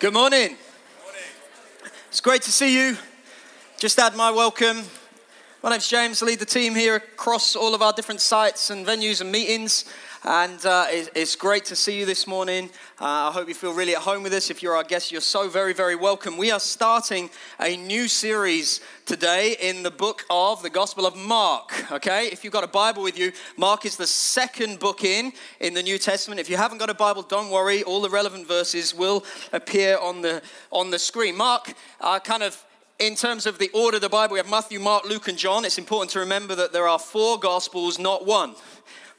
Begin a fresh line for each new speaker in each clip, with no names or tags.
Good morning. It's great to see you. Just add my welcome. My name's James, I lead the team here across all of our different sites and venues and meetings. And uh, it's great to see you this morning. Uh, I hope you feel really at home with us. If you're our guest, you're so very, very welcome. We are starting a new series today in the book of the Gospel of Mark. Okay, if you've got a Bible with you, Mark is the second book in in the New Testament. If you haven't got a Bible, don't worry. All the relevant verses will appear on the on the screen. Mark, uh, kind of in terms of the order of the Bible, we have Matthew, Mark, Luke, and John. It's important to remember that there are four Gospels, not one.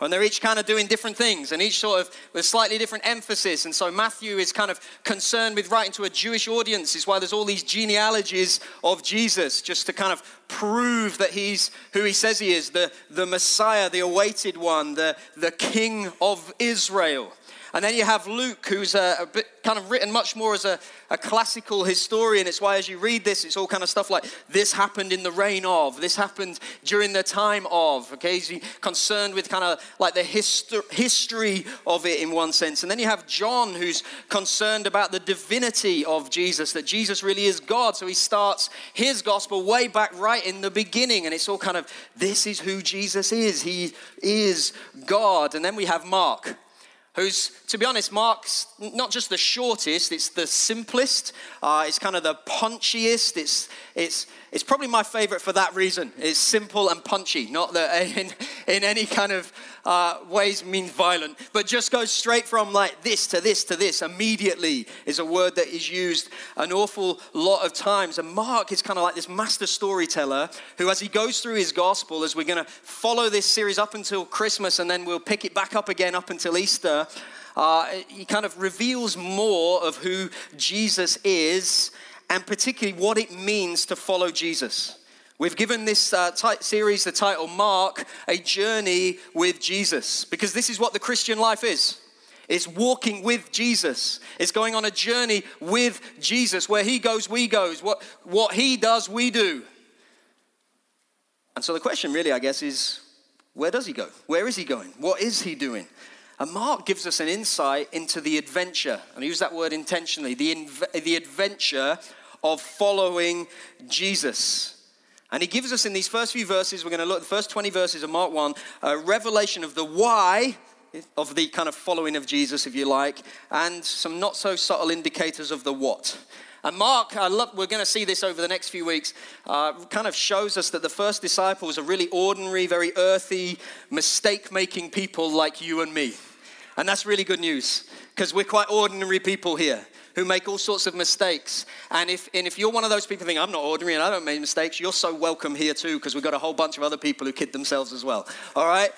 And they're each kind of doing different things and each sort of with slightly different emphasis. And so Matthew is kind of concerned with writing to a Jewish audience, is why there's all these genealogies of Jesus, just to kind of prove that he's who he says he is the, the Messiah, the awaited one, the, the King of Israel. And then you have Luke, who's a, a bit kind of written much more as a, a, classical historian. It's why, as you read this, it's all kind of stuff like this happened in the reign of, this happened during the time of. Okay, he's concerned with kind of like the histo- history of it in one sense. And then you have John, who's concerned about the divinity of Jesus, that Jesus really is God. So he starts his gospel way back right in the beginning. And it's all kind of this is who Jesus is. He is God. And then we have Mark who's, to be honest, Mark's not just the shortest, it's the simplest, uh, it's kind of the punchiest, it's, it's, it's probably my favorite for that reason. It's simple and punchy, not that in, in any kind of uh, ways means violent, but just goes straight from like this to this to this. Immediately is a word that is used an awful lot of times. And Mark is kind of like this master storyteller who, as he goes through his gospel, as we're going to follow this series up until Christmas and then we'll pick it back up again up until Easter. Uh, he kind of reveals more of who Jesus is and particularly what it means to follow Jesus. We've given this uh, t- series the title Mark, a journey with Jesus, because this is what the Christian life is. It's walking with Jesus. It's going on a journey with Jesus. Where he goes, we goes. What, what he does, we do. And so the question really, I guess, is where does he go? Where is he going? What is he doing? And Mark gives us an insight into the adventure, and I use that word intentionally the, inv- the adventure of following Jesus. And he gives us in these first few verses, we're going to look at the first 20 verses of Mark 1, a revelation of the why of the kind of following of Jesus, if you like, and some not so subtle indicators of the what. And Mark, love, we're going to see this over the next few weeks, uh, kind of shows us that the first disciples are really ordinary, very earthy, mistake making people like you and me. And that's really good news because we're quite ordinary people here who make all sorts of mistakes. And if, and if you're one of those people think, I'm not ordinary and I don't make mistakes, you're so welcome here too, because we've got a whole bunch of other people who kid themselves as well. All right?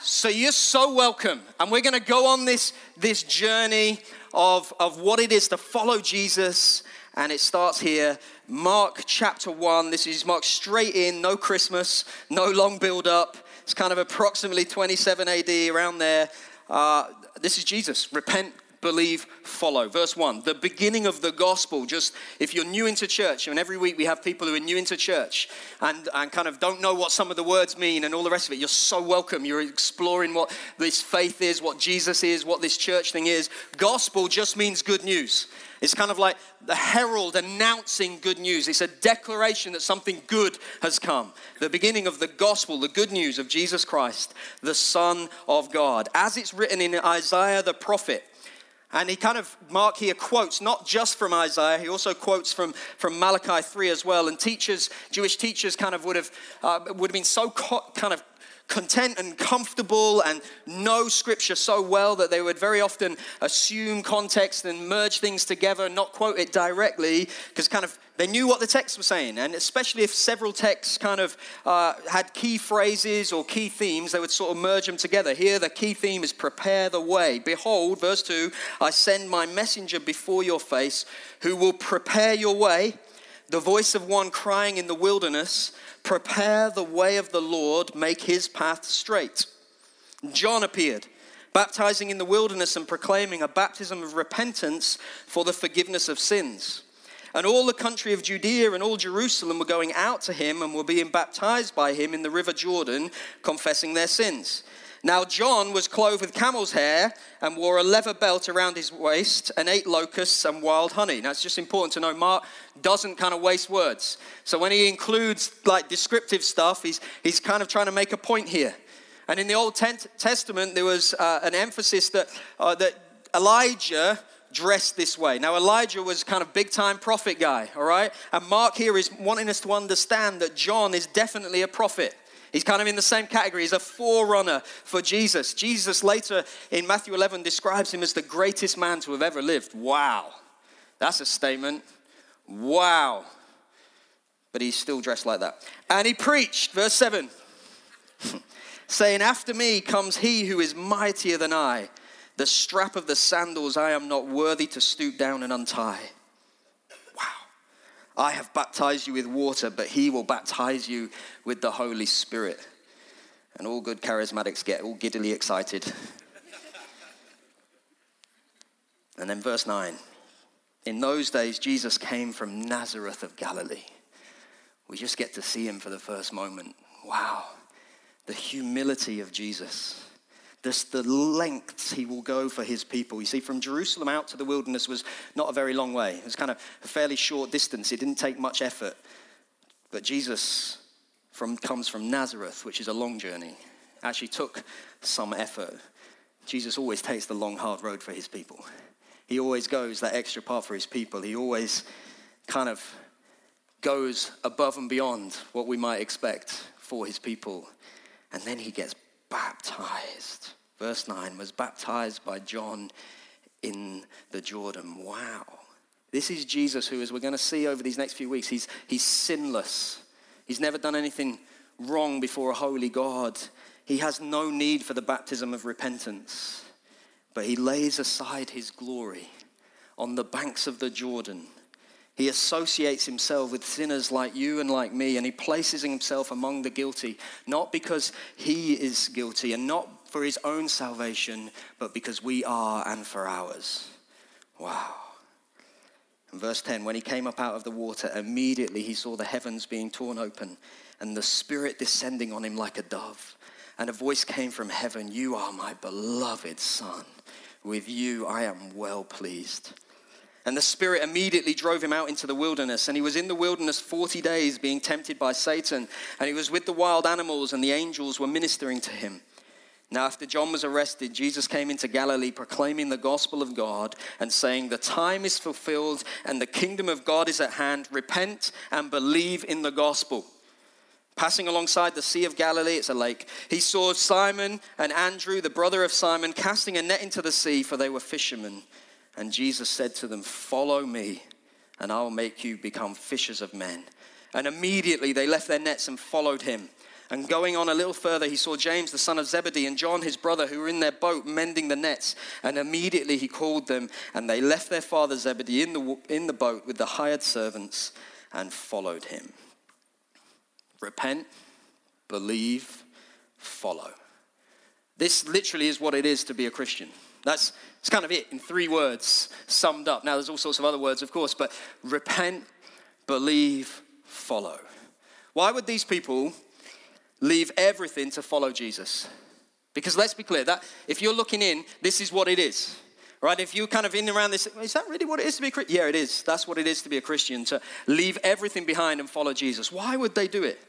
so you're so welcome. And we're going to go on this, this journey of, of what it is to follow Jesus. And it starts here, Mark chapter 1. This is Mark straight in, no Christmas, no long build up. It's kind of approximately 27 AD, around there. Uh, this is Jesus. Repent, believe, follow. Verse 1, the beginning of the gospel. Just if you're new into church, and every week we have people who are new into church and, and kind of don't know what some of the words mean and all the rest of it, you're so welcome. You're exploring what this faith is, what Jesus is, what this church thing is. Gospel just means good news. It's kind of like the herald announcing good news. It's a declaration that something good has come. The beginning of the gospel, the good news of Jesus Christ, the Son of God. As it's written in Isaiah the prophet, and he kind of, Mark here quotes not just from Isaiah, he also quotes from, from Malachi 3 as well. And teachers, Jewish teachers, kind of would have, uh, would have been so co- kind of content and comfortable and know scripture so well that they would very often assume context and merge things together not quote it directly because kind of they knew what the text was saying and especially if several texts kind of uh, had key phrases or key themes they would sort of merge them together here the key theme is prepare the way behold verse 2 i send my messenger before your face who will prepare your way the voice of one crying in the wilderness Prepare the way of the Lord, make his path straight. John appeared, baptizing in the wilderness and proclaiming a baptism of repentance for the forgiveness of sins. And all the country of Judea and all Jerusalem were going out to him and were being baptized by him in the river Jordan, confessing their sins. Now, John was clothed with camel's hair and wore a leather belt around his waist and ate locusts and wild honey. Now, it's just important to know Mark doesn't kind of waste words. So, when he includes like descriptive stuff, he's, he's kind of trying to make a point here. And in the Old Testament, there was uh, an emphasis that, uh, that Elijah dressed this way. Now, Elijah was kind of big time prophet guy, all right? And Mark here is wanting us to understand that John is definitely a prophet. He's kind of in the same category. He's a forerunner for Jesus. Jesus later in Matthew 11 describes him as the greatest man to have ever lived. Wow. That's a statement. Wow. But he's still dressed like that. And he preached, verse 7, saying, After me comes he who is mightier than I. The strap of the sandals I am not worthy to stoop down and untie. Wow. I have baptized you with water, but he will baptize you with the Holy Spirit. And all good charismatics get all giddily excited. and then verse 9. In those days, Jesus came from Nazareth of Galilee. We just get to see him for the first moment. Wow. The humility of Jesus this, the lengths he will go for his people. You see, from Jerusalem out to the wilderness was not a very long way. It was kind of a fairly short distance. It didn't take much effort. But Jesus from, comes from Nazareth, which is a long journey. Actually took some effort. Jesus always takes the long, hard road for his people. He always goes that extra part for his people. He always kind of goes above and beyond what we might expect for his people. And then he gets baptized. Verse 9 was baptized by John in the Jordan. Wow. This is Jesus who, as we're going to see over these next few weeks, he's, he's sinless. He's never done anything wrong before a holy God. He has no need for the baptism of repentance, but he lays aside his glory on the banks of the Jordan he associates himself with sinners like you and like me, and he places himself among the guilty, not because he is guilty and not for his own salvation, but because we are and for ours. Wow. Verse 10 when he came up out of the water, immediately he saw the heavens being torn open and the Spirit descending on him like a dove. And a voice came from heaven You are my beloved Son. With you I am well pleased. And the Spirit immediately drove him out into the wilderness. And he was in the wilderness 40 days being tempted by Satan. And he was with the wild animals, and the angels were ministering to him. Now, after John was arrested, Jesus came into Galilee proclaiming the gospel of God and saying, The time is fulfilled and the kingdom of God is at hand. Repent and believe in the gospel. Passing alongside the Sea of Galilee, it's a lake, he saw Simon and Andrew, the brother of Simon, casting a net into the sea, for they were fishermen. And Jesus said to them, Follow me, and I will make you become fishers of men. And immediately they left their nets and followed him. And going on a little further, he saw James, the son of Zebedee, and John, his brother, who were in their boat mending the nets. And immediately he called them, and they left their father Zebedee in the, in the boat with the hired servants and followed him. Repent, believe, follow. This literally is what it is to be a Christian. That's, that's kind of it in three words summed up. Now, there's all sorts of other words, of course, but repent, believe, follow. Why would these people leave everything to follow Jesus? Because let's be clear that if you're looking in, this is what it is. Right? If you're kind of in around this, is that really what it is to be a Christian? Yeah, it is. That's what it is to be a Christian, to leave everything behind and follow Jesus. Why would they do it?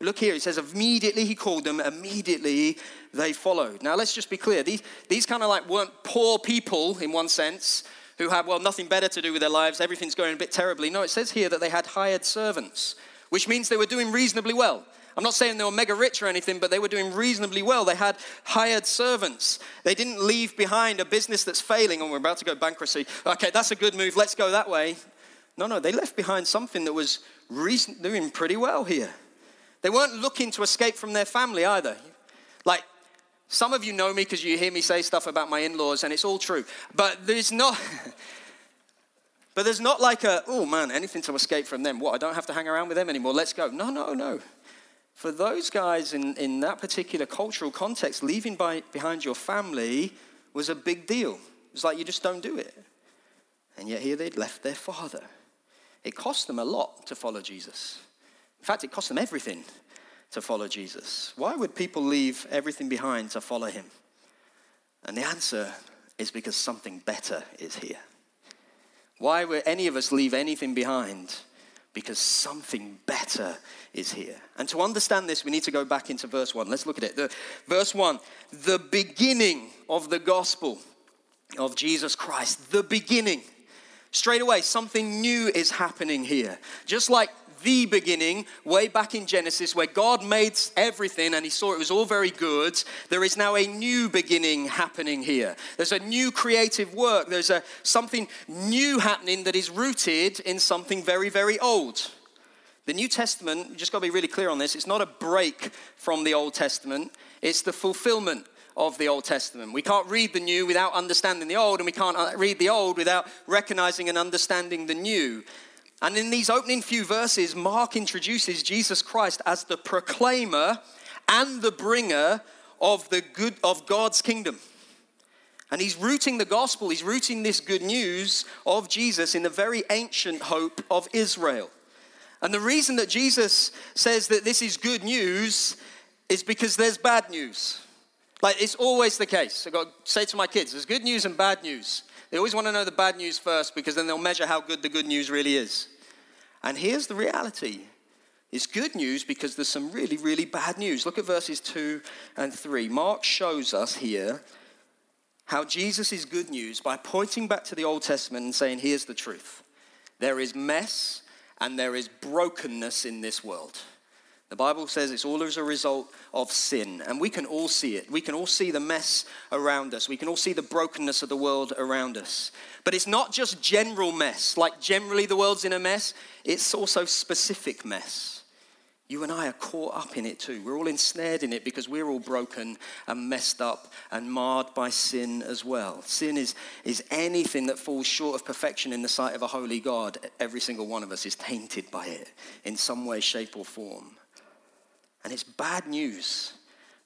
Look here, it says, immediately he called them, immediately they followed. Now, let's just be clear. These, these kind of like weren't poor people in one sense who had, well, nothing better to do with their lives, everything's going a bit terribly. No, it says here that they had hired servants, which means they were doing reasonably well. I'm not saying they were mega rich or anything, but they were doing reasonably well. They had hired servants. They didn't leave behind a business that's failing and we're about to go bankruptcy. Okay, that's a good move. Let's go that way. No, no, they left behind something that was reason- doing pretty well here. They weren't looking to escape from their family either. Like, some of you know me because you hear me say stuff about my in laws, and it's all true. But there's not. but there's not like a, oh man, anything to escape from them. What, I don't have to hang around with them anymore. Let's go. No, no, no. For those guys in, in that particular cultural context, leaving by, behind your family was a big deal. It's like you just don't do it. And yet here they'd left their father. It cost them a lot to follow Jesus. In fact, it cost them everything to follow Jesus? Why would people leave everything behind to follow him? And the answer is because something better is here. Why would any of us leave anything behind? Because something better is here. And to understand this, we need to go back into verse 1. Let's look at it. The, verse 1 the beginning of the gospel of Jesus Christ. The beginning. Straight away, something new is happening here. Just like the beginning, way back in Genesis, where God made everything and he saw it was all very good, there is now a new beginning happening here. There's a new creative work. There's a, something new happening that is rooted in something very, very old. The New Testament, you just got to be really clear on this, it's not a break from the Old Testament, it's the fulfillment of the Old Testament. We can't read the new without understanding the old, and we can't uh, read the old without recognizing and understanding the new. And in these opening few verses, Mark introduces Jesus Christ as the proclaimer and the bringer of the good of God's kingdom. And he's rooting the gospel, he's rooting this good news of Jesus in the very ancient hope of Israel. And the reason that Jesus says that this is good news is because there's bad news. Like it's always the case. I've got to say to my kids, there's good news and bad news. They always want to know the bad news first because then they'll measure how good the good news really is. And here's the reality it's good news because there's some really, really bad news. Look at verses 2 and 3. Mark shows us here how Jesus is good news by pointing back to the Old Testament and saying, Here's the truth. There is mess and there is brokenness in this world. The Bible says it's all as a result of sin, and we can all see it. We can all see the mess around us. We can all see the brokenness of the world around us. But it's not just general mess, like generally the world's in a mess, it's also specific mess. You and I are caught up in it too. We're all ensnared in it because we're all broken and messed up and marred by sin as well. Sin is, is anything that falls short of perfection in the sight of a holy God. Every single one of us is tainted by it in some way, shape, or form. And it's bad news,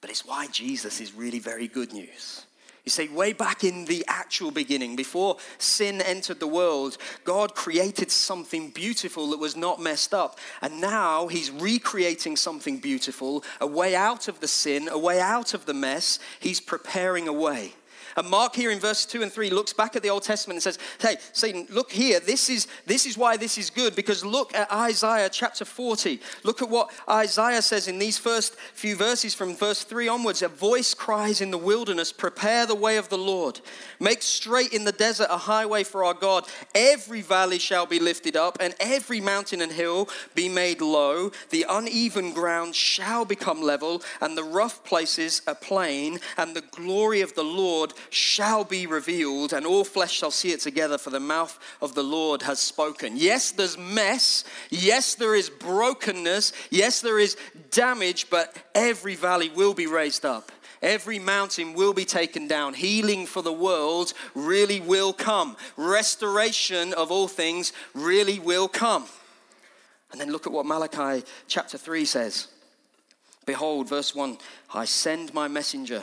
but it's why Jesus is really very good news. You see, way back in the actual beginning, before sin entered the world, God created something beautiful that was not messed up. And now He's recreating something beautiful, a way out of the sin, a way out of the mess. He's preparing a way. And Mark here in verse 2 and 3 looks back at the Old Testament and says, Hey, Satan, look here. This is, this is why this is good because look at Isaiah chapter 40. Look at what Isaiah says in these first few verses from verse 3 onwards. A voice cries in the wilderness, Prepare the way of the Lord. Make straight in the desert a highway for our God. Every valley shall be lifted up, and every mountain and hill be made low. The uneven ground shall become level, and the rough places a plain, and the glory of the Lord shall be revealed, and all flesh shall see it together, for the mouth of the Lord has spoken. Yes, there's mess. Yes, there is brokenness. Yes, there is damage, but every valley will be raised up. Every mountain will be taken down. Healing for the world really will come. Restoration of all things really will come. And then look at what Malachi chapter 3 says. Behold, verse 1 I send my messenger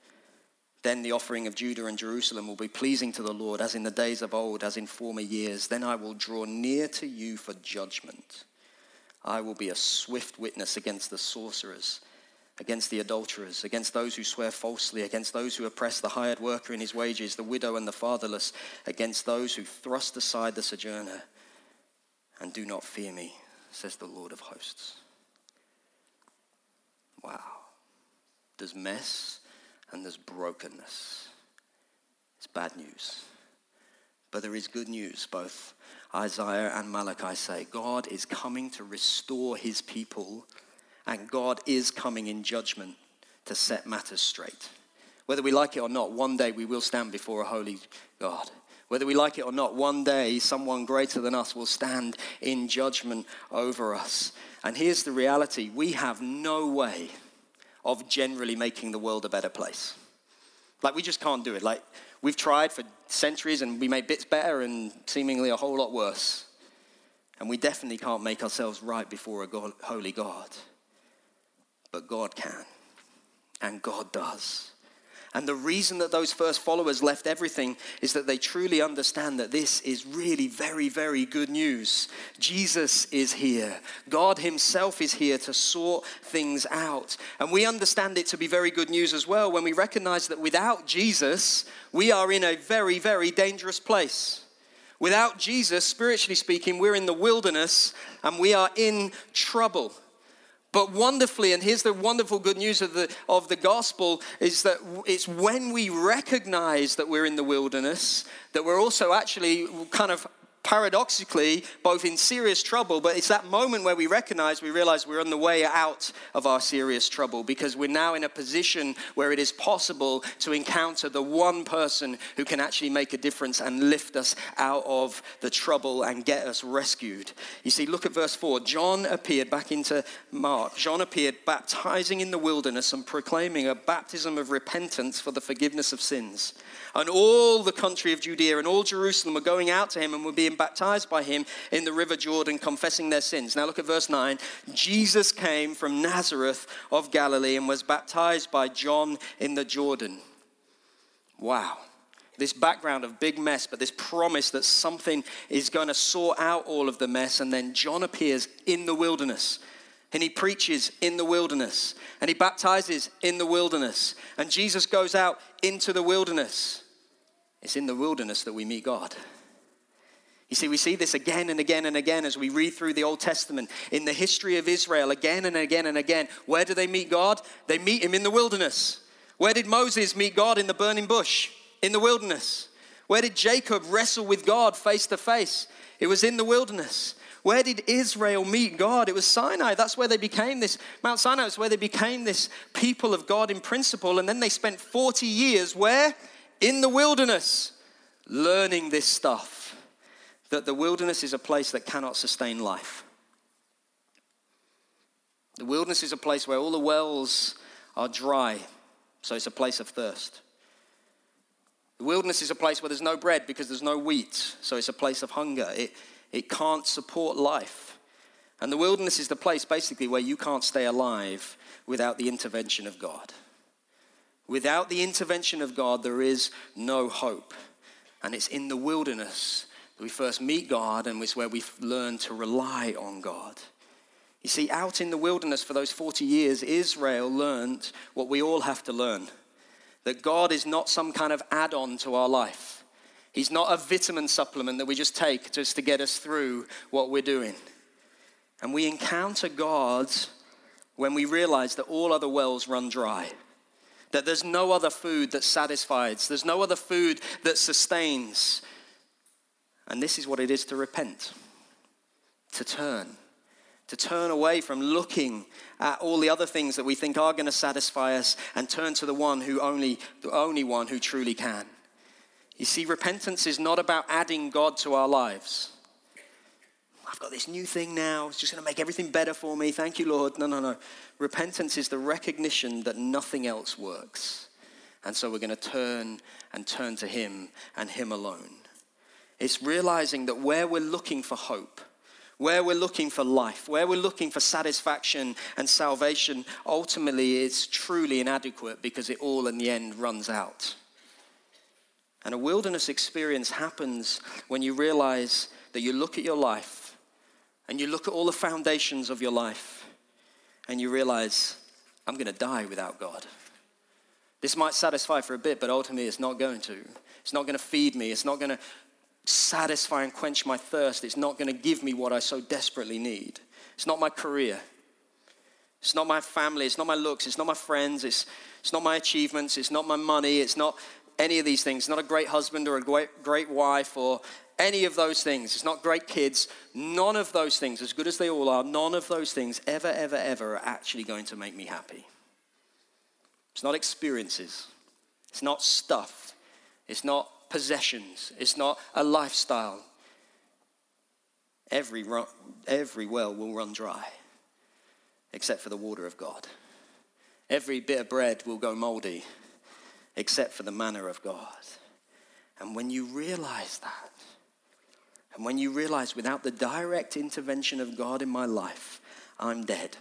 Then the offering of Judah and Jerusalem will be pleasing to the Lord, as in the days of old, as in former years. Then I will draw near to you for judgment. I will be a swift witness against the sorcerers, against the adulterers, against those who swear falsely, against those who oppress the hired worker in his wages, the widow and the fatherless, against those who thrust aside the sojourner and do not fear me, says the Lord of hosts. Wow. There's mess and there's brokenness. It's bad news. But there is good news. Both Isaiah and Malachi say God is coming to restore his people, and God is coming in judgment to set matters straight. Whether we like it or not, one day we will stand before a holy God. Whether we like it or not, one day someone greater than us will stand in judgment over us. And here's the reality we have no way of generally making the world a better place. Like, we just can't do it. Like, we've tried for centuries and we made bits better and seemingly a whole lot worse. And we definitely can't make ourselves right before a God, holy God. But God can. And God does. And the reason that those first followers left everything is that they truly understand that this is really very, very good news. Jesus is here. God Himself is here to sort things out. And we understand it to be very good news as well when we recognize that without Jesus, we are in a very, very dangerous place. Without Jesus, spiritually speaking, we're in the wilderness and we are in trouble. But wonderfully, and here's the wonderful good news of the, of the gospel, is that it's when we recognize that we're in the wilderness that we're also actually kind of paradoxically both in serious trouble, but it's that moment where we recognize, we realize we're on the way out of our serious trouble because we're now in a position where it is possible to encounter the one person who can actually make a difference and lift us out of the trouble and get us rescued. You see, look at verse 4. John appeared back into Mark. John appeared baptizing in the wilderness and proclaiming a baptism of repentance for the forgiveness of sins. And all the country of Judea and all Jerusalem were going out to him and were being baptized by him in the river Jordan, confessing their sins. Now look at verse 9. Jesus came from Nazareth of Galilee and was baptized by John in the Jordan. Wow this background of big mess, but this promise that something is going to sort out all of the mess. And then John appears in the wilderness. And he preaches in the wilderness. And he baptizes in the wilderness. And Jesus goes out into the wilderness. It's in the wilderness that we meet God. You see, we see this again and again and again as we read through the Old Testament. In the history of Israel, again and again and again. Where do they meet God? They meet him in the wilderness. Where did Moses meet God in the burning bush? In the wilderness. Where did Jacob wrestle with God face to face? It was in the wilderness. Where did Israel meet God? It was Sinai. That's where they became this. Mount Sinai is where they became this people of God in principle. And then they spent 40 years where? in the wilderness learning this stuff that the wilderness is a place that cannot sustain life. The wilderness is a place where all the wells are dry, so it's a place of thirst. The wilderness is a place where there's no bread because there's no wheat, so it's a place of hunger. It, it can't support life. And the wilderness is the place basically where you can't stay alive without the intervention of God. Without the intervention of God, there is no hope. And it's in the wilderness we first meet God and it's where we learn to rely on God. You see, out in the wilderness for those 40 years, Israel learned what we all have to learn that God is not some kind of add on to our life. He's not a vitamin supplement that we just take just to get us through what we're doing. And we encounter God when we realize that all other wells run dry that there's no other food that satisfies, there's no other food that sustains. And this is what it is to repent, to turn, to turn away from looking at all the other things that we think are going to satisfy us and turn to the one who only, the only one who truly can. You see, repentance is not about adding God to our lives. I've got this new thing now. It's just going to make everything better for me. Thank you, Lord. No, no, no. Repentance is the recognition that nothing else works. And so we're going to turn and turn to Him and Him alone. It's realizing that where we're looking for hope, where we're looking for life, where we're looking for satisfaction and salvation, ultimately is truly inadequate because it all in the end runs out. And a wilderness experience happens when you realize that you look at your life and you look at all the foundations of your life and you realize, I'm going to die without God. This might satisfy for a bit, but ultimately it's not going to. It's not going to feed me. It's not going to satisfy and quench my thirst. It's not going to give me what I so desperately need. It's not my career. It's not my family. It's not my looks. It's not my friends. It's, it's not my achievements. It's not my money. It's not any of these things. It's not a great husband or a great, great wife or any of those things. It's not great kids. None of those things, as good as they all are, none of those things ever, ever, ever are actually going to make me happy. It's not experiences. It's not stuff. It's not possessions. It's not a lifestyle. Every, every well will run dry except for the water of God. every bit of bread will go moldy except for the manna of God. And when you realize that, and when you realize without the direct intervention of God in my life, I'm dead,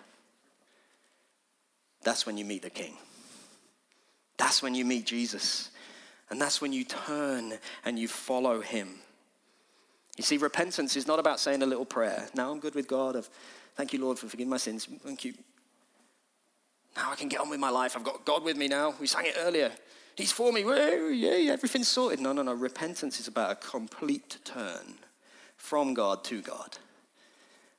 that's when you meet the King. That's when you meet Jesus. And that's when you turn and you follow him. You see, repentance is not about saying a little prayer. Now I'm good with God. I've, thank you, Lord, for forgiving my sins. Thank you. Now I can get on with my life. I've got God with me now. We sang it earlier. He's for me. Yeah, everything's sorted. No, no, no. Repentance is about a complete turn from God to God.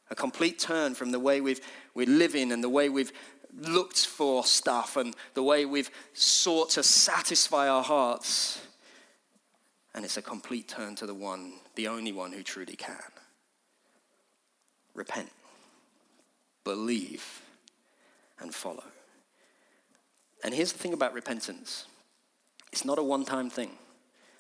A complete turn from the way we've, we're living and the way we've looked for stuff and the way we've sought to satisfy our hearts. And it's a complete turn to the one, the only one who truly can. Repent, believe, and follow. And here's the thing about repentance it's not a one time thing.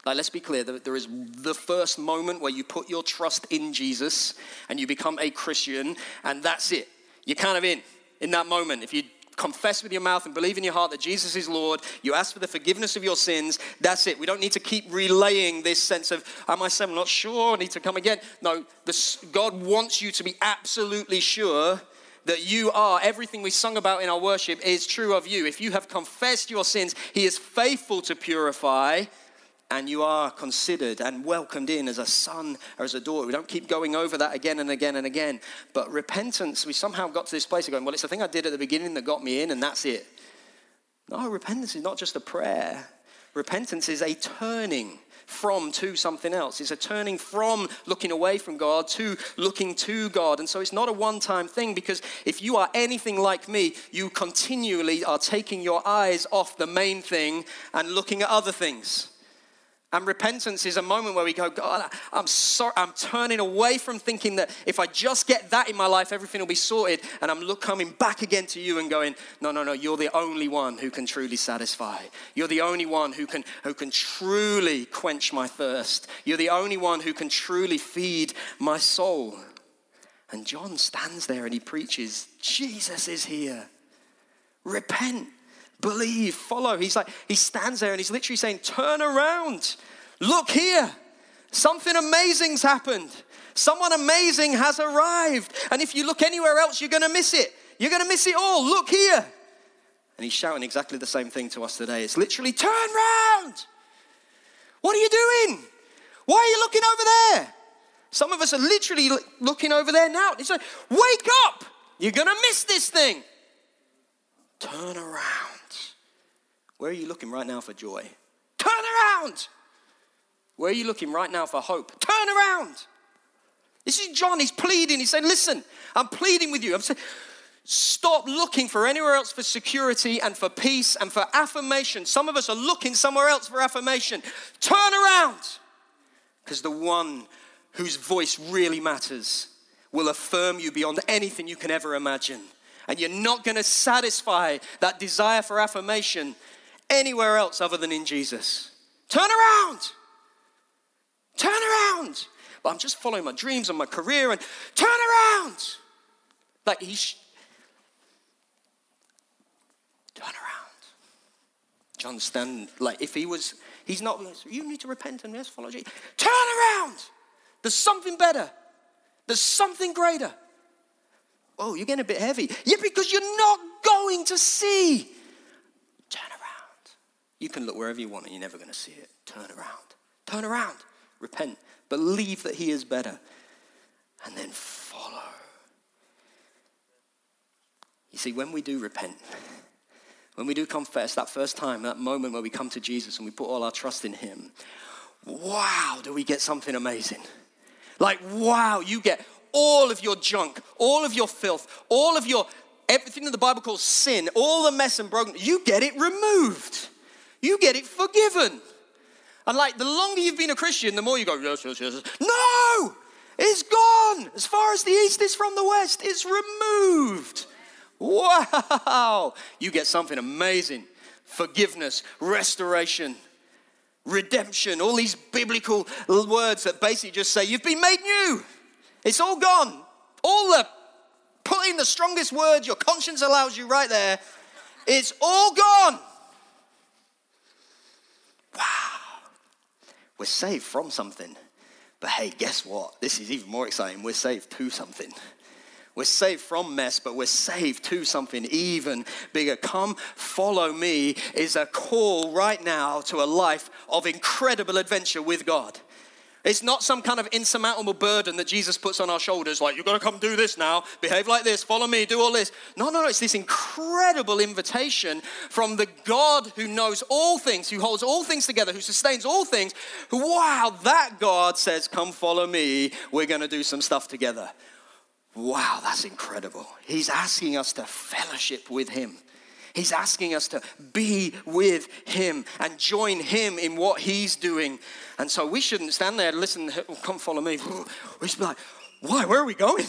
Like, let's be clear, there is the first moment where you put your trust in Jesus and you become a Christian, and that's it. You're kind of in, in that moment. If you confess with your mouth and believe in your heart that Jesus is Lord, you ask for the forgiveness of your sins, that's it. We don't need to keep relaying this sense of, am I saying I'm not sure, I need to come again. No, this, God wants you to be absolutely sure that you are, everything we sung about in our worship is true of you. If you have confessed your sins, He is faithful to purify, and you are considered and welcomed in as a son or as a daughter. We don't keep going over that again and again and again. But repentance, we somehow got to this place of going, well, it's the thing I did at the beginning that got me in, and that's it. No, repentance is not just a prayer, repentance is a turning from to something else. It's a turning from looking away from God to looking to God. And so it's not a one time thing because if you are anything like me, you continually are taking your eyes off the main thing and looking at other things. And repentance is a moment where we go, God, I'm sorry, I'm turning away from thinking that if I just get that in my life, everything will be sorted. And I'm look, coming back again to you and going, no, no, no, you're the only one who can truly satisfy. You're the only one who can, who can truly quench my thirst. You're the only one who can truly feed my soul. And John stands there and he preaches, Jesus is here. Repent believe, follow. He's like, he stands there and he's literally saying, Turn around, look here. Something amazing's happened. Someone amazing has arrived. And if you look anywhere else, you're going to miss it. You're going to miss it all. Look here. And he's shouting exactly the same thing to us today. It's literally, Turn around. What are you doing? Why are you looking over there? Some of us are literally looking over there now. He's like, Wake up. You're going to miss this thing. Turn around. Where are you looking right now for joy? Turn around. Where are you looking right now for hope? Turn around. This is John. He's pleading. He's saying, Listen, I'm pleading with you. I'm saying, Stop looking for anywhere else for security and for peace and for affirmation. Some of us are looking somewhere else for affirmation. Turn around. Because the one whose voice really matters will affirm you beyond anything you can ever imagine. And you're not going to satisfy that desire for affirmation anywhere else other than in Jesus. Turn around. Turn around. But I'm just following my dreams and my career and turn around. Like he's turn around. Do you understand? Like if he was, he's not, you need to repent and yes, follow Jesus. Turn around. There's something better. There's something greater. Oh, you're getting a bit heavy. Yeah, because you're not going to see you can look wherever you want and you're never going to see it. Turn around. Turn around. Repent. Believe that He is better. And then follow. You see, when we do repent, when we do confess, that first time, that moment where we come to Jesus and we put all our trust in Him, wow, do we get something amazing. Like, wow, you get all of your junk, all of your filth, all of your everything that the Bible calls sin, all the mess and broken, you get it removed you get it forgiven. And like the longer you've been a Christian, the more you go, yes, yes, yes. No! It's gone. As far as the east is from the west, it's removed. Wow! You get something amazing forgiveness, restoration, redemption, all these biblical words that basically just say, You've been made new. It's all gone. All the, put in the strongest words your conscience allows you right there. It's all gone. We're saved from something. But hey, guess what? This is even more exciting. We're saved to something. We're saved from mess, but we're saved to something even bigger. Come follow me is a call right now to a life of incredible adventure with God. It's not some kind of insurmountable burden that Jesus puts on our shoulders, like, you've got to come do this now, behave like this, follow me, do all this. No, no, no, it's this incredible invitation from the God who knows all things, who holds all things together, who sustains all things. Who, wow, that God says, come follow me, we're going to do some stuff together. Wow, that's incredible. He's asking us to fellowship with Him. He's asking us to be with Him and join Him in what He's doing. And so we shouldn't stand there, listen, oh, come follow me. We should be like, why? Where are we going?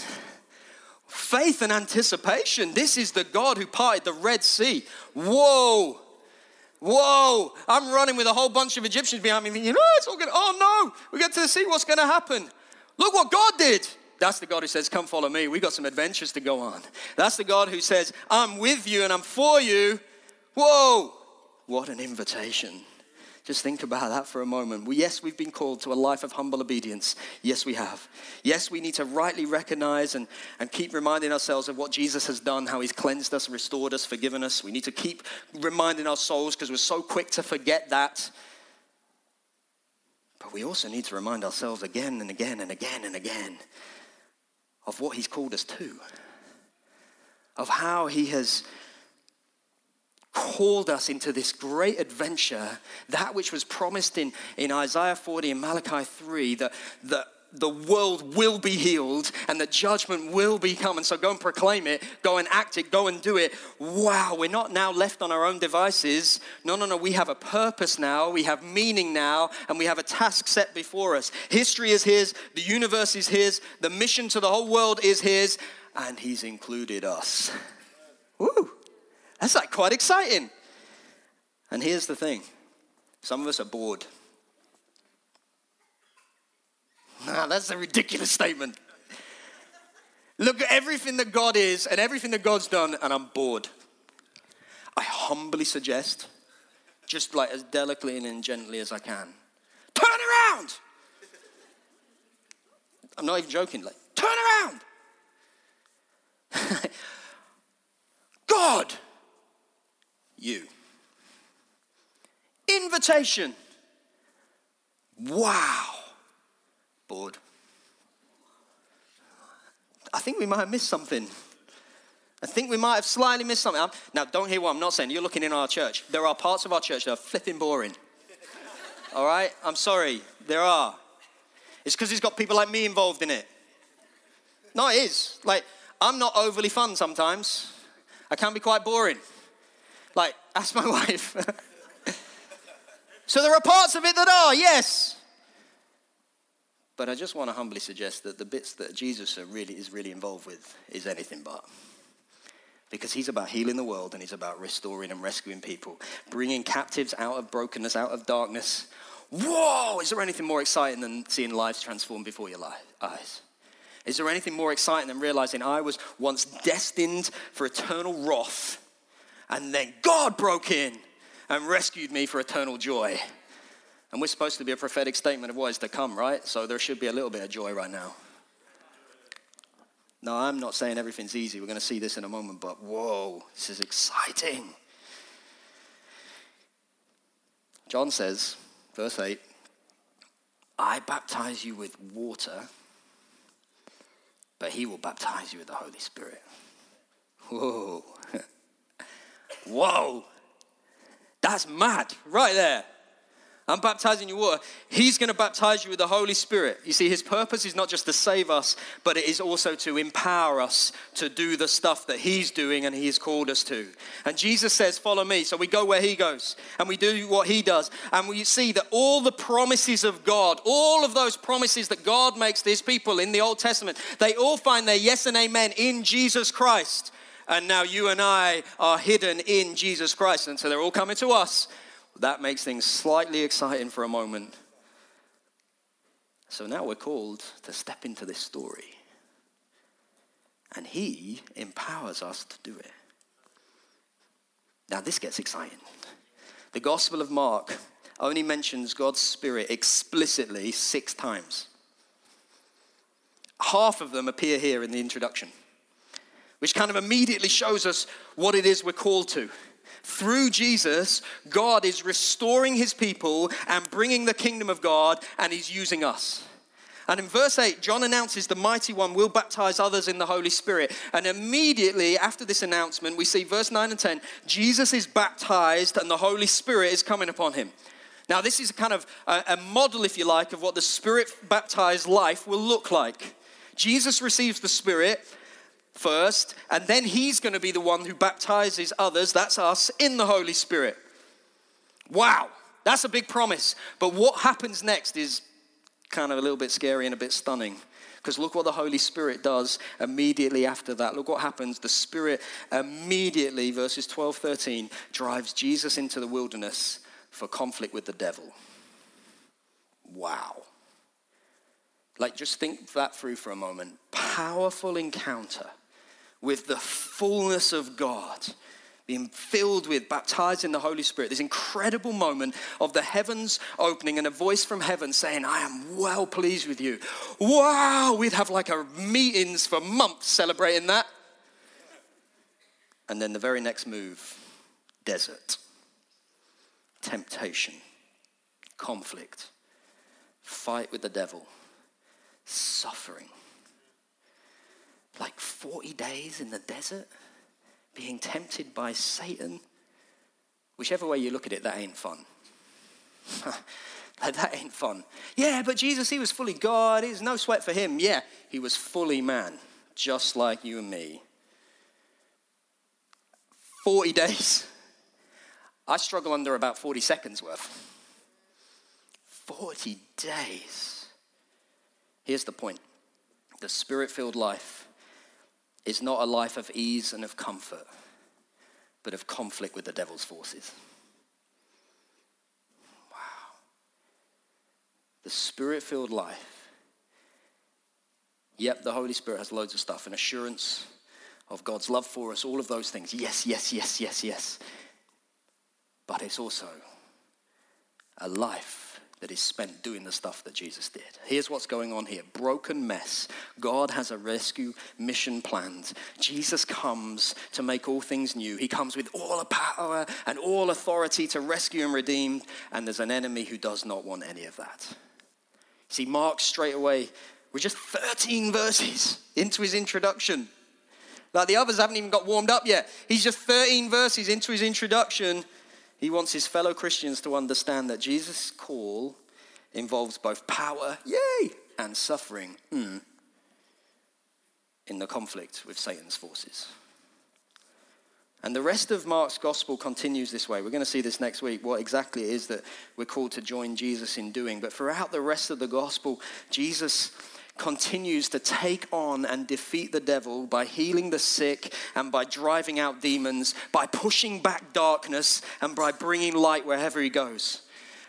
Faith and anticipation. This is the God who parted the Red Sea. Whoa. Whoa, I'm running with a whole bunch of Egyptians behind me. You oh, know, it's all good. Oh no, we get to sea. What's going to happen? Look what God did. That's the God who says, Come follow me. We got some adventures to go on. That's the God who says, I'm with you and I'm for you. Whoa, what an invitation. Just think about that for a moment. Yes, we've been called to a life of humble obedience. Yes, we have. Yes, we need to rightly recognize and, and keep reminding ourselves of what Jesus has done, how he's cleansed us, restored us, forgiven us. We need to keep reminding our souls because we're so quick to forget that. But we also need to remind ourselves again and again and again and again of what He's called us to, of how He has called us into this great adventure, that which was promised in, in Isaiah 40 and Malachi 3, that, that the world will be healed and the judgment will be coming. So go and proclaim it, go and act it, go and do it. Wow, we're not now left on our own devices. No, no, no, we have a purpose now, we have meaning now, and we have a task set before us. History is His, the universe is His, the mission to the whole world is His, and He's included us. Woo, that's like quite exciting. And here's the thing some of us are bored. Nah, that's a ridiculous statement. Look at everything that God is and everything that God's done, and I'm bored. I humbly suggest, just like as delicately and gently as I can, turn around. I'm not even joking, like, turn around. God, you. Invitation. Wow bored. I think we might have missed something. I think we might have slightly missed something. Now, don't hear what I'm not saying. You're looking in our church. There are parts of our church that are flipping boring. All right? I'm sorry. There are. It's because it's got people like me involved in it. No, it is. Like, I'm not overly fun sometimes. I can be quite boring. Like, ask my wife. so there are parts of it that are, yes. But I just want to humbly suggest that the bits that Jesus really is really involved with is anything but. Because he's about healing the world and he's about restoring and rescuing people, bringing captives out of brokenness, out of darkness. Whoa! Is there anything more exciting than seeing lives transformed before your eyes? Is there anything more exciting than realizing I was once destined for eternal wrath and then God broke in and rescued me for eternal joy? And we're supposed to be a prophetic statement of what is to come, right? So there should be a little bit of joy right now. No, I'm not saying everything's easy. We're going to see this in a moment, but whoa, this is exciting. John says, verse 8, I baptize you with water, but he will baptize you with the Holy Spirit. Whoa. Whoa. That's mad, right there. I'm baptizing you water. He's going to baptize you with the Holy Spirit. You see, his purpose is not just to save us, but it is also to empower us to do the stuff that he's doing and he has called us to. And Jesus says, Follow me. So we go where he goes and we do what he does. And we see that all the promises of God, all of those promises that God makes to his people in the Old Testament, they all find their yes and amen in Jesus Christ. And now you and I are hidden in Jesus Christ. And so they're all coming to us that makes things slightly exciting for a moment. So now we're called to step into this story. And He empowers us to do it. Now, this gets exciting. The Gospel of Mark only mentions God's Spirit explicitly six times. Half of them appear here in the introduction, which kind of immediately shows us what it is we're called to. Through Jesus, God is restoring his people and bringing the kingdom of God, and he's using us. And in verse 8, John announces the mighty one will baptize others in the Holy Spirit. And immediately after this announcement, we see verse 9 and 10 Jesus is baptized and the Holy Spirit is coming upon him. Now, this is kind of a, a model, if you like, of what the Spirit baptized life will look like. Jesus receives the Spirit first, and then he's going to be the one who baptizes others, that's us, in the Holy Spirit. Wow, that's a big promise. But what happens next is kind of a little bit scary and a bit stunning. Because look what the Holy Spirit does immediately after that. Look what happens. The Spirit immediately, verses 12, 13, drives Jesus into the wilderness for conflict with the devil. Wow. Like, just think that through for a moment. Powerful encounter with the fullness of God being filled with, baptized in the Holy Spirit, this incredible moment of the heavens opening and a voice from heaven saying, I am well pleased with you. Wow, we'd have like a meetings for months celebrating that. And then the very next move, desert, temptation, conflict, fight with the devil, suffering. Like 40 days in the desert being tempted by Satan. Whichever way you look at it, that ain't fun. that ain't fun. Yeah, but Jesus, he was fully God. It's no sweat for him. Yeah, he was fully man, just like you and me. 40 days. I struggle under about 40 seconds worth. 40 days. Here's the point the spirit filled life is not a life of ease and of comfort, but of conflict with the devil's forces. Wow. The spirit filled life. Yep, the Holy Spirit has loads of stuff an assurance of God's love for us, all of those things. Yes, yes, yes, yes, yes. But it's also a life that is spent doing the stuff that Jesus did. Here's what's going on here broken mess. God has a rescue mission planned. Jesus comes to make all things new. He comes with all the power and all authority to rescue and redeem, and there's an enemy who does not want any of that. See, Mark straight away, we're just 13 verses into his introduction. Like the others haven't even got warmed up yet. He's just 13 verses into his introduction he wants his fellow Christians to understand that Jesus' call involves both power, yay, and suffering mm, in the conflict with Satan's forces. And the rest of Mark's gospel continues this way. We're going to see this next week, what exactly it is that we're called to join Jesus in doing. But throughout the rest of the gospel, Jesus continues to take on and defeat the devil by healing the sick and by driving out demons, by pushing back darkness and by bringing light wherever he goes.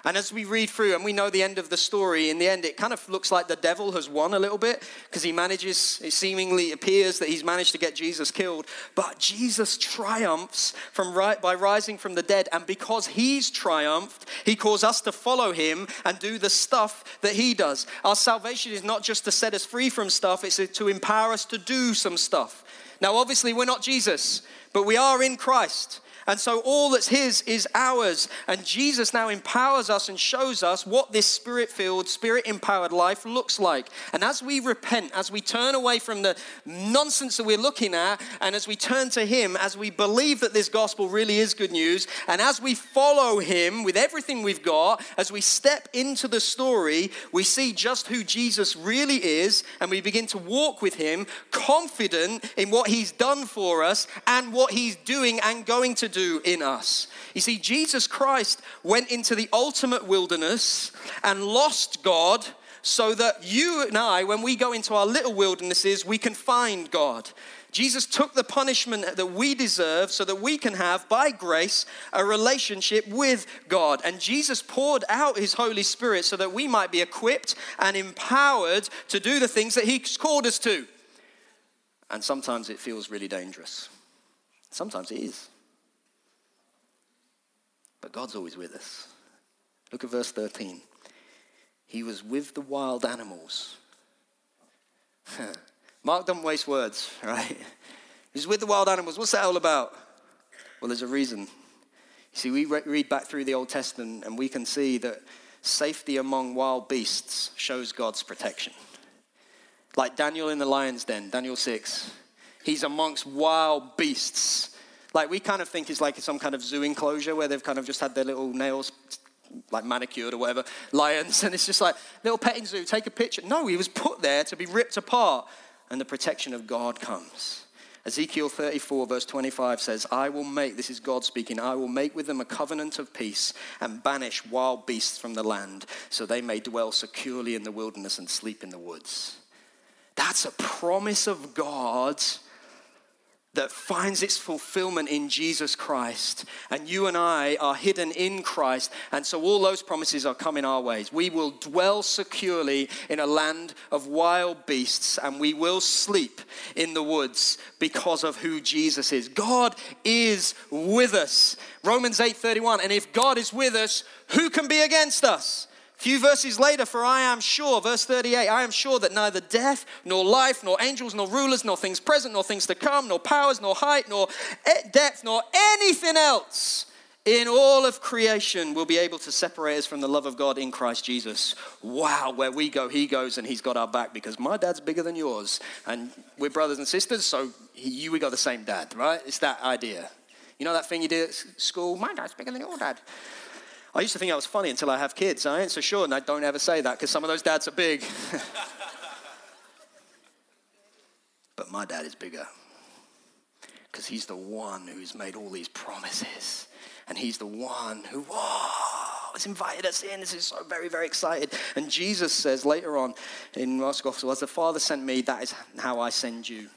And as we read through and we know the end of the story, in the end, it kind of looks like the devil has won a little bit because he manages, it seemingly appears that he's managed to get Jesus killed. But Jesus triumphs from right, by rising from the dead. And because he's triumphed, he calls us to follow him and do the stuff that he does. Our salvation is not just to set us free from stuff, it's to empower us to do some stuff. Now, obviously, we're not Jesus, but we are in Christ. And so all that's His is ours. And Jesus now empowers us and shows us what this spirit filled, spirit empowered life looks like. And as we repent, as we turn away from the nonsense that we're looking at, and as we turn to Him, as we believe that this gospel really is good news, and as we follow Him with everything we've got, as we step into the story, we see just who Jesus really is, and we begin to walk with Him, confident in what He's done for us and what He's doing and going to do in us. You see, Jesus Christ went into the ultimate wilderness and lost God so that you and I, when we go into our little wildernesses, we can find God. Jesus took the punishment that we deserve so that we can have, by grace, a relationship with God. And Jesus poured out his Holy Spirit so that we might be equipped and empowered to do the things that he's called us to. And sometimes it feels really dangerous. Sometimes it is. But God's always with us. Look at verse 13. He was with the wild animals. Mark doesn't waste words, right? He's with the wild animals. What's that all about? Well, there's a reason. You see, we re- read back through the Old Testament and we can see that safety among wild beasts shows God's protection. Like Daniel in the lion's den, Daniel 6. He's amongst wild beasts. Like we kind of think it's like some kind of zoo enclosure where they've kind of just had their little nails like manicured or whatever, lions, and it's just like little petting zoo, take a picture. No, he was put there to be ripped apart, and the protection of God comes. Ezekiel 34, verse 25 says, I will make, this is God speaking, I will make with them a covenant of peace and banish wild beasts from the land, so they may dwell securely in the wilderness and sleep in the woods. That's a promise of God that finds its fulfillment in Jesus Christ. And you and I are hidden in Christ. And so all those promises are coming our ways. We will dwell securely in a land of wild beasts and we will sleep in the woods because of who Jesus is. God is with us. Romans 8:31 and if God is with us, who can be against us? Few verses later, for I am sure, verse 38, I am sure that neither death, nor life, nor angels, nor rulers, nor things present, nor things to come, nor powers, nor height, nor depth, nor anything else in all of creation will be able to separate us from the love of God in Christ Jesus. Wow, where we go, He goes, and He's got our back because my dad's bigger than yours. And we're brothers and sisters, so you, we got the same dad, right? It's that idea. You know that thing you did at school? My dad's bigger than your dad. I used to think I was funny until I have kids. I ain't so sure, and I don't ever say that because some of those dads are big. but my dad is bigger because he's the one who's made all these promises. And he's the one who, whoa, has invited us in. This is so very, very excited. And Jesus says later on in Mark's Gospel, as the Father sent me, that is how I send you.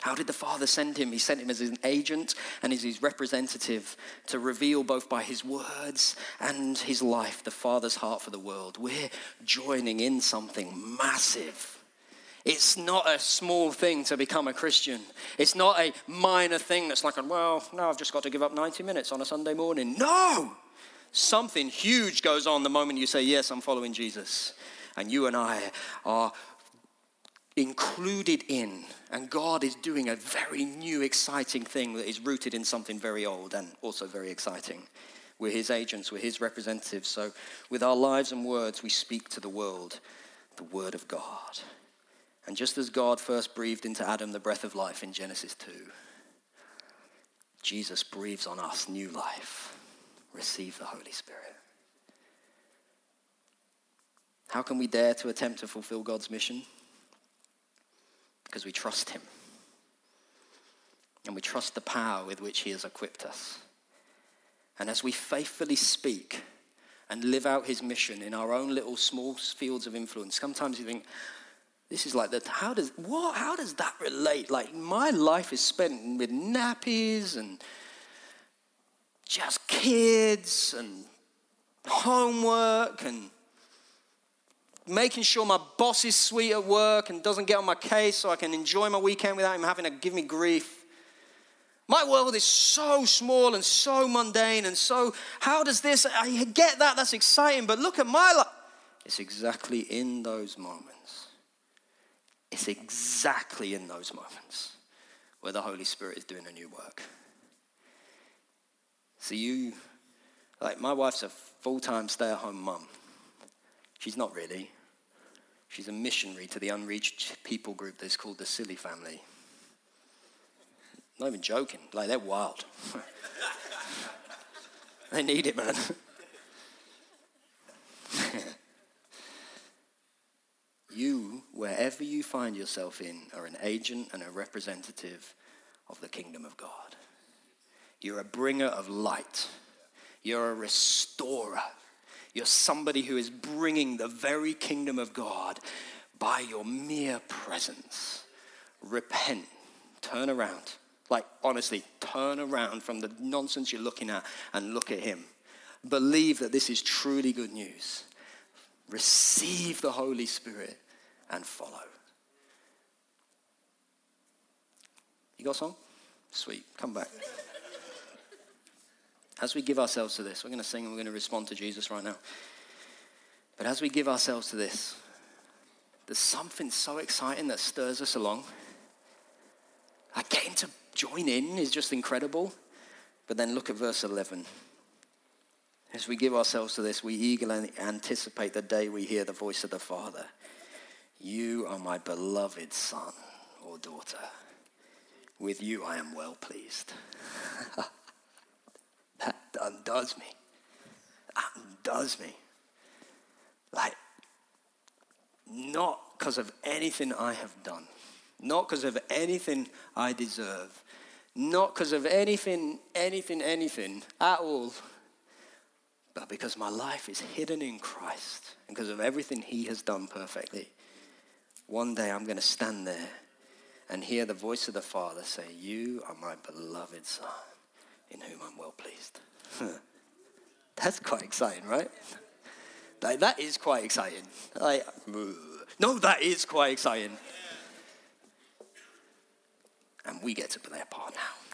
How did the Father send him? He sent him as an agent and as his representative to reveal both by his words and his life the Father's heart for the world. We're joining in something massive. It's not a small thing to become a Christian. It's not a minor thing that's like, well, now I've just got to give up 90 minutes on a Sunday morning. No! Something huge goes on the moment you say, Yes, I'm following Jesus. And you and I are included in, and God is doing a very new, exciting thing that is rooted in something very old and also very exciting. We're His agents, we're His representatives. So, with our lives and words, we speak to the world the Word of God. And just as God first breathed into Adam the breath of life in Genesis 2, Jesus breathes on us new life. Receive the Holy Spirit. How can we dare to attempt to fulfill God's mission? Because we trust Him. And we trust the power with which He has equipped us. And as we faithfully speak and live out His mission in our own little small fields of influence, sometimes you think, this is like that. How does what? How does that relate? Like my life is spent with nappies and just kids and homework and making sure my boss is sweet at work and doesn't get on my case so I can enjoy my weekend without him having to give me grief. My world is so small and so mundane and so, how does this, I get that, that's exciting, but look at my life. It's exactly in those moments. It's exactly in those moments where the Holy Spirit is doing a new work. So you, like my wife's a full time stay at home mum. She's not really. She's a missionary to the unreached people group that's called the Silly Family. Not even joking. Like, they're wild. they need it, man. you, wherever you find yourself in, are an agent and a representative of the kingdom of God. You're a bringer of light. You're a restorer you're somebody who is bringing the very kingdom of God by your mere presence. Repent, turn around. Like, honestly, turn around from the nonsense you're looking at and look at Him. Believe that this is truly good news. Receive the Holy Spirit and follow. You got a song? Sweet. Come back. As we give ourselves to this, we're going to sing and we're going to respond to Jesus right now. But as we give ourselves to this, there's something so exciting that stirs us along. Like getting to join in is just incredible. But then look at verse 11. As we give ourselves to this, we eagerly anticipate the day we hear the voice of the Father. You are my beloved son or daughter. With you I am well pleased. that undoes me. That undoes me. Like, not because of anything I have done, not because of anything I deserve, not because of anything, anything, anything at all, but because my life is hidden in Christ and because of everything He has done perfectly. One day I'm going to stand there and hear the voice of the Father say, You are my beloved Son, in whom I'm well pleased. That's quite exciting, right? Like, that is quite exciting. Like, no, that is quite exciting. And we get to play a part now.